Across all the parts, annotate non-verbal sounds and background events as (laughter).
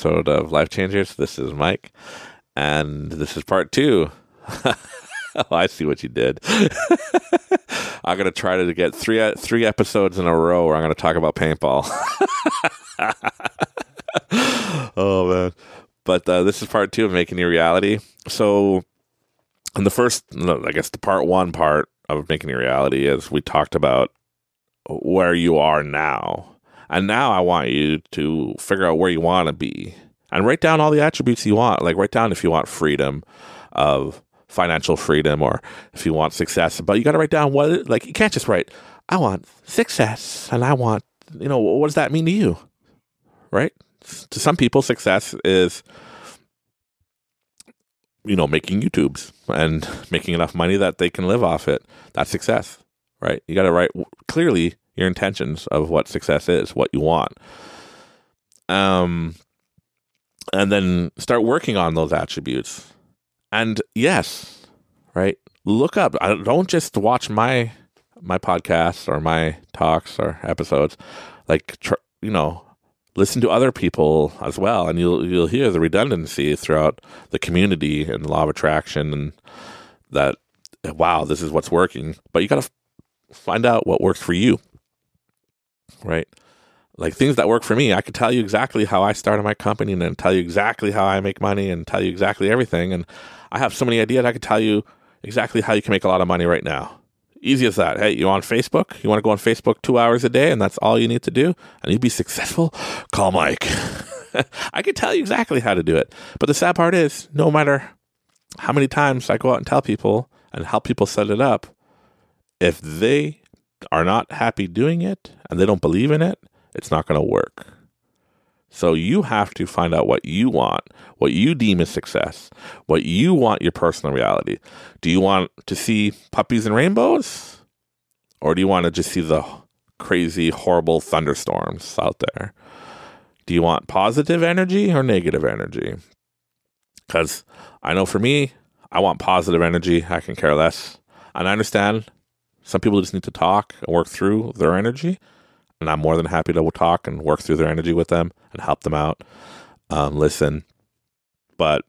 episode of Life Changers. This is Mike, and this is part two. (laughs) oh, I see what you did. (laughs) I'm gonna try to get three three episodes in a row where I'm gonna talk about paintball. (laughs) oh man! But uh, this is part two of making your reality. So, in the first, I guess the part one part of making your reality is we talked about where you are now and now I want you to figure out where you want to be and write down all the attributes you want. Like write down if you want freedom of financial freedom or if you want success. But you got to write down what, like, you can't just write, I want success and I want, you know, what does that mean to you? Right? To some people, success is, you know, making YouTubes and making enough money that they can live off it. That's success, right? You got to write clearly your intentions of what success is, what you want. Um, and then start working on those attributes. And yes, right? Look up. I don't just watch my my podcasts or my talks or episodes. Like tr- you know, listen to other people as well, and you'll you'll hear the redundancy throughout the community and law of attraction, and that wow, this is what's working. But you got to find out what works for you right? Like things that work for me, I could tell you exactly how I started my company and tell you exactly how I make money and tell you exactly everything. And I have so many ideas, I could tell you exactly how you can make a lot of money right now. Easy as that. Hey, you on Facebook? You want to go on Facebook two hours a day and that's all you need to do and you'd be successful? (gasps) Call Mike. (laughs) I could tell you exactly how to do it. But the sad part is, no matter how many times I go out and tell people and help people set it up, if they are not happy doing it and they don't believe in it, it's not going to work. So you have to find out what you want, what you deem as success, what you want your personal reality. Do you want to see puppies and rainbows? Or do you want to just see the crazy, horrible thunderstorms out there? Do you want positive energy or negative energy? Because I know for me, I want positive energy. I can care less. And I understand some people just need to talk and work through their energy. And I'm more than happy to talk and work through their energy with them and help them out, um, listen. But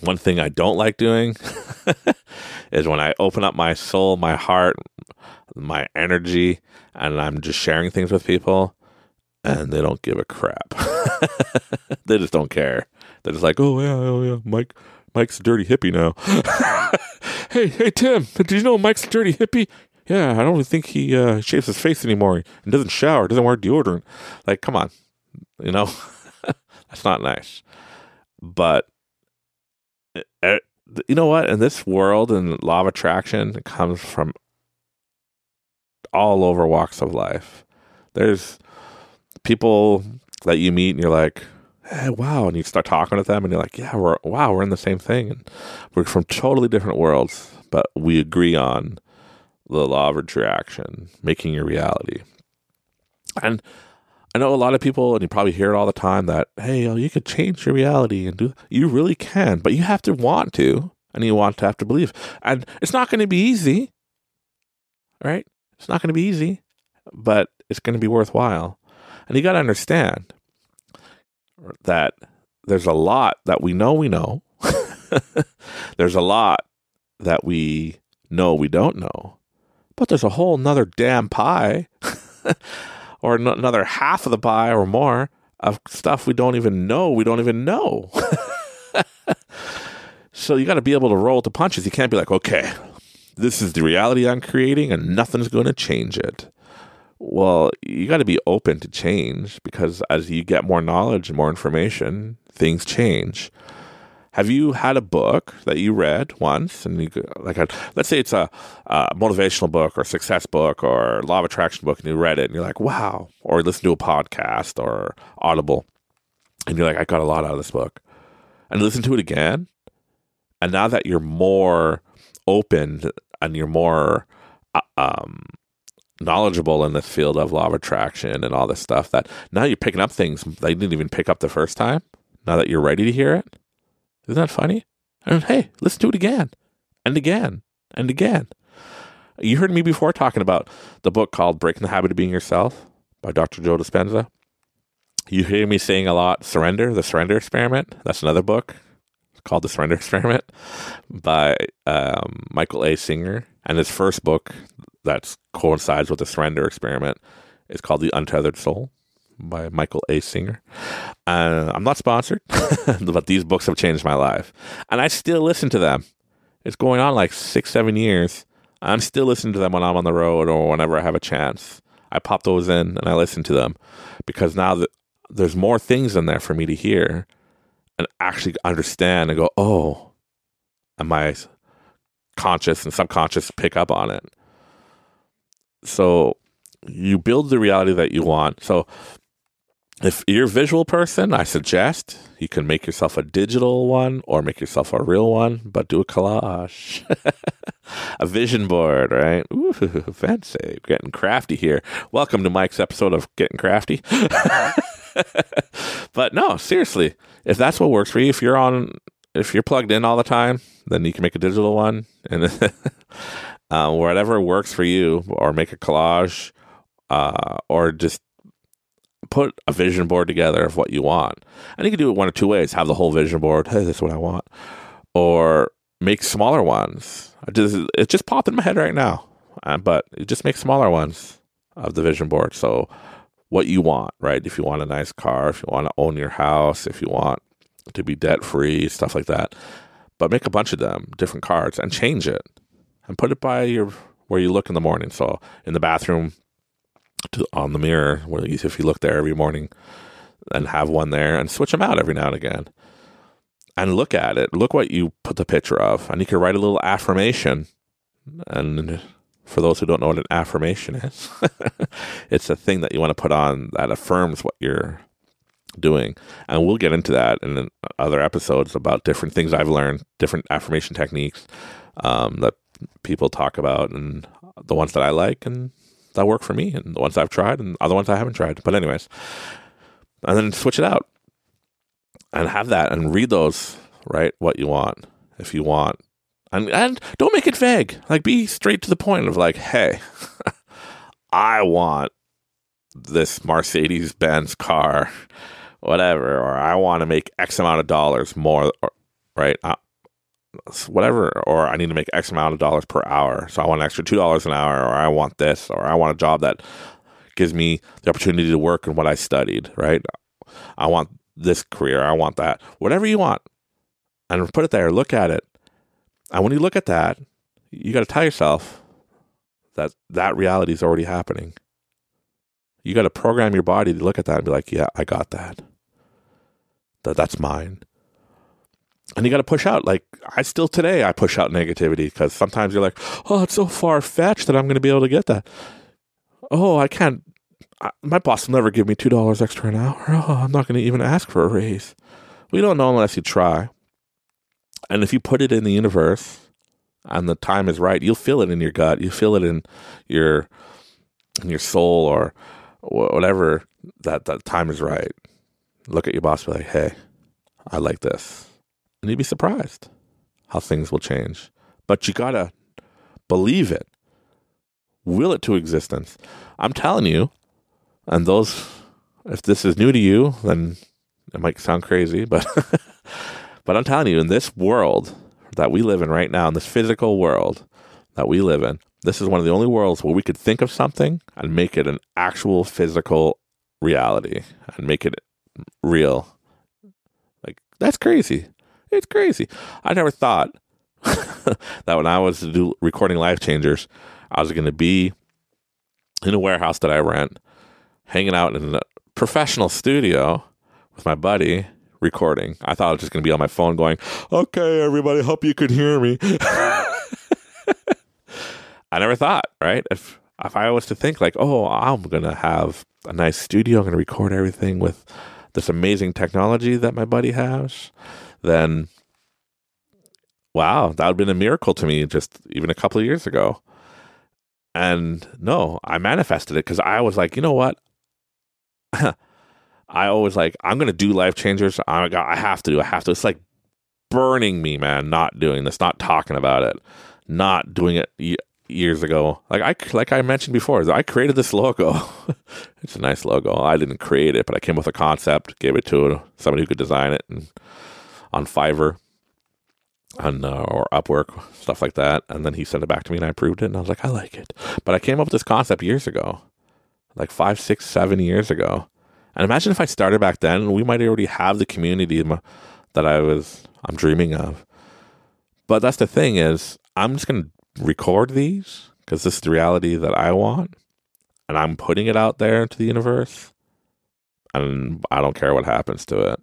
one thing I don't like doing (laughs) is when I open up my soul, my heart, my energy, and I'm just sharing things with people and they don't give a crap. (laughs) they just don't care. They're just like, oh, yeah, oh, yeah, Mike, Mike's a dirty hippie now. (laughs) hey, hey, Tim, did you know Mike's a dirty hippie? Yeah, I don't think he uh, shaves his face anymore and doesn't shower, doesn't wear deodorant. Like, come on, you know, (laughs) that's not nice. But uh, you know what? In this world and law of attraction, it comes from all over walks of life. There's people that you meet and you're like, hey, wow. And you start talking with them and you're like, yeah, we're, wow, we're in the same thing. And we're from totally different worlds, but we agree on the law of attraction, making your reality. And I know a lot of people, and you probably hear it all the time that, hey, oh, you could change your reality and do, you really can, but you have to want to, and you want to have to believe. And it's not going to be easy, right? It's not going to be easy, but it's going to be worthwhile. And you got to understand that there's a lot that we know we know. (laughs) there's a lot that we know we don't know. But there's a whole nother damn pie (laughs) or n- another half of the pie or more of stuff we don't even know we don't even know. (laughs) so you got to be able to roll the punches. You can't be like, okay, this is the reality I'm creating and nothing's going to change it. Well, you got to be open to change because as you get more knowledge and more information, things change. Have you had a book that you read once and you like a, let's say it's a, a, motivational book or success book or law of attraction book and you read it and you're like, wow, or listen to a podcast or Audible and you're like, I got a lot out of this book. And listen to it again. And now that you're more open and you're more uh, um, knowledgeable in the field of law of attraction and all this stuff that now you're picking up things that you didn't even pick up the first time. Now that you're ready to hear it, isn't that funny? And hey, listen to it again and again and again. You heard me before talking about the book called Breaking the Habit of Being Yourself by Dr. Joe Dispenza. You hear me saying a lot surrender, the surrender experiment. That's another book called The Surrender (laughs) Experiment by um, Michael A. Singer. And his first book that coincides with the surrender experiment is called The Untethered Soul by Michael A. Singer. Uh, I'm not sponsored, (laughs) but these books have changed my life. And I still listen to them. It's going on like six, seven years. I'm still listening to them when I'm on the road or whenever I have a chance. I pop those in and I listen to them because now that there's more things in there for me to hear and actually understand and go, oh, and my conscious and subconscious pick up on it. So you build the reality that you want. So if you're a visual person, I suggest you can make yourself a digital one or make yourself a real one, but do a collage, (laughs) a vision board, right? Ooh, (laughs) fancy. Getting crafty here. Welcome to Mike's episode of Getting Crafty. (laughs) but no, seriously, if that's what works for you, if you're on, if you're plugged in all the time, then you can make a digital one and uh, whatever works for you, or make a collage, uh, or just put a vision board together of what you want. And you can do it one of two ways: have the whole vision board. Hey, this is what I want, or make smaller ones. Just, it just popped in my head right now, uh, but just make smaller ones of the vision board. So what you want, right? If you want a nice car, if you want to own your house, if you want to be debt free, stuff like that. But make a bunch of them, different cards, and change it, and put it by your where you look in the morning. So in the bathroom, to, on the mirror, if you look there every morning, and have one there, and switch them out every now and again, and look at it. Look what you put the picture of, and you can write a little affirmation, and for those who don't know what an affirmation is, (laughs) it's a thing that you want to put on that affirms what you're doing. And we'll get into that in other episodes about different things I've learned, different affirmation techniques um, that people talk about, and the ones that I like and that work for me, and the ones I've tried, and other ones I haven't tried. But, anyways, and then switch it out and have that and read those, right? What you want. If you want and, and don't make it vague. Like, be straight to the point of, like, hey, (laughs) I want this Mercedes Benz car, whatever, or I want to make X amount of dollars more, or, right? Uh, whatever, or I need to make X amount of dollars per hour. So I want an extra $2 an hour, or I want this, or I want a job that gives me the opportunity to work in what I studied, right? I want this career, I want that, whatever you want. And put it there, look at it, and when you look at that, you got to tell yourself that that reality is already happening. You got to program your body to look at that and be like, yeah, I got that. That that's mine. And you got to push out. Like I still today, I push out negativity because sometimes you're like, oh, it's so far fetched that I'm going to be able to get that. Oh, I can't. I, my boss will never give me two dollars extra an hour. (laughs) Oh, I'm not going to even ask for a raise. We don't know unless you try. And if you put it in the universe and the time is right, you'll feel it in your gut. You feel it in your in your soul or whatever that that time is right. Look at your boss, be like, "Hey, I like this," and you'd be surprised how things will change. But you gotta believe it, will it to existence. I'm telling you, and those, if this is new to you, then it might sound crazy, but (laughs) But I'm telling you, in this world that we live in right now, in this physical world that we live in, this is one of the only worlds where we could think of something and make it an actual physical reality and make it real. Like, that's crazy. It's crazy. I never thought (laughs) that when I was recording Life Changers, I was going to be in a warehouse that I rent, hanging out in a professional studio with my buddy recording. I thought I was just going to be on my phone going, okay, everybody, hope you could hear me. (laughs) I never thought, right? If, if I was to think like, oh, I'm going to have a nice studio, I'm going to record everything with this amazing technology that my buddy has, then wow, that would have been a miracle to me just even a couple of years ago. And no, I manifested it because I was like, you know what? (laughs) I always like, I'm going to do life changers. I, I have to. Do, I have to. It's like burning me, man, not doing this, not talking about it, not doing it. years ago. Like I like I mentioned before, I created this logo. (laughs) it's a nice logo. I didn't create it, but I came with a concept, gave it to somebody who could design it, and on Fiverr, on uh, or Upwork, stuff like that. And then he sent it back to me, and I approved it, and I was like, I like it. But I came up with this concept years ago, like five, six, seven years ago. And imagine if I started back then, we might already have the community that I was I'm dreaming of. But that's the thing is, I'm just gonna record these because this is the reality that I want, and I'm putting it out there into the universe, and I don't care what happens to it.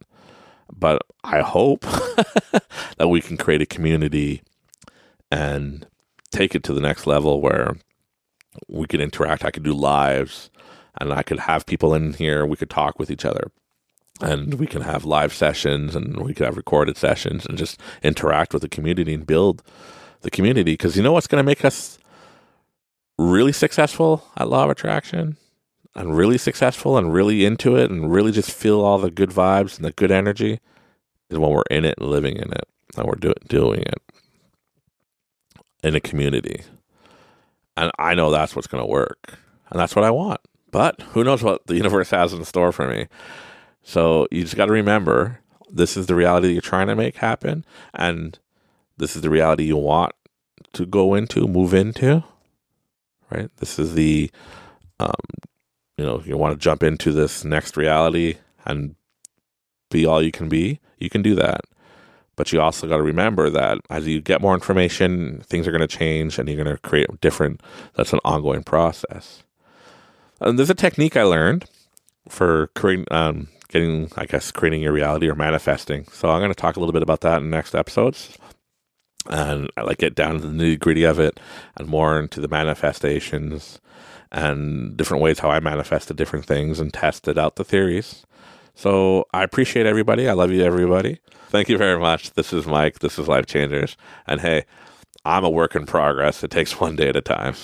But I hope (laughs) that we can create a community and take it to the next level where we could interact. I could do lives and I could have people in here. We could talk with each other and we can have live sessions and we could have recorded sessions and just interact with the community and build the community. Because you know what's going to make us really successful at Law of Attraction and really successful and really into it and really just feel all the good vibes and the good energy is when we're in it and living in it and we're do- doing it in a community. And I know that's what's going to work and that's what I want. But who knows what the universe has in store for me. So you just got to remember this is the reality you're trying to make happen. And this is the reality you want to go into, move into. Right? This is the, um, you know, you want to jump into this next reality and be all you can be. You can do that. But you also got to remember that as you get more information, things are going to change and you're going to create different, that's an ongoing process. And there's a technique I learned for creating, um, getting, I guess, creating your reality or manifesting. So I'm going to talk a little bit about that in next episodes. And I like get down to the nitty gritty of it and more into the manifestations and different ways how I manifested different things and tested out the theories. So I appreciate everybody. I love you, everybody. Thank you very much. This is Mike. This is Life Changers. And hey, I'm a work in progress. It takes (laughs) one day at a time.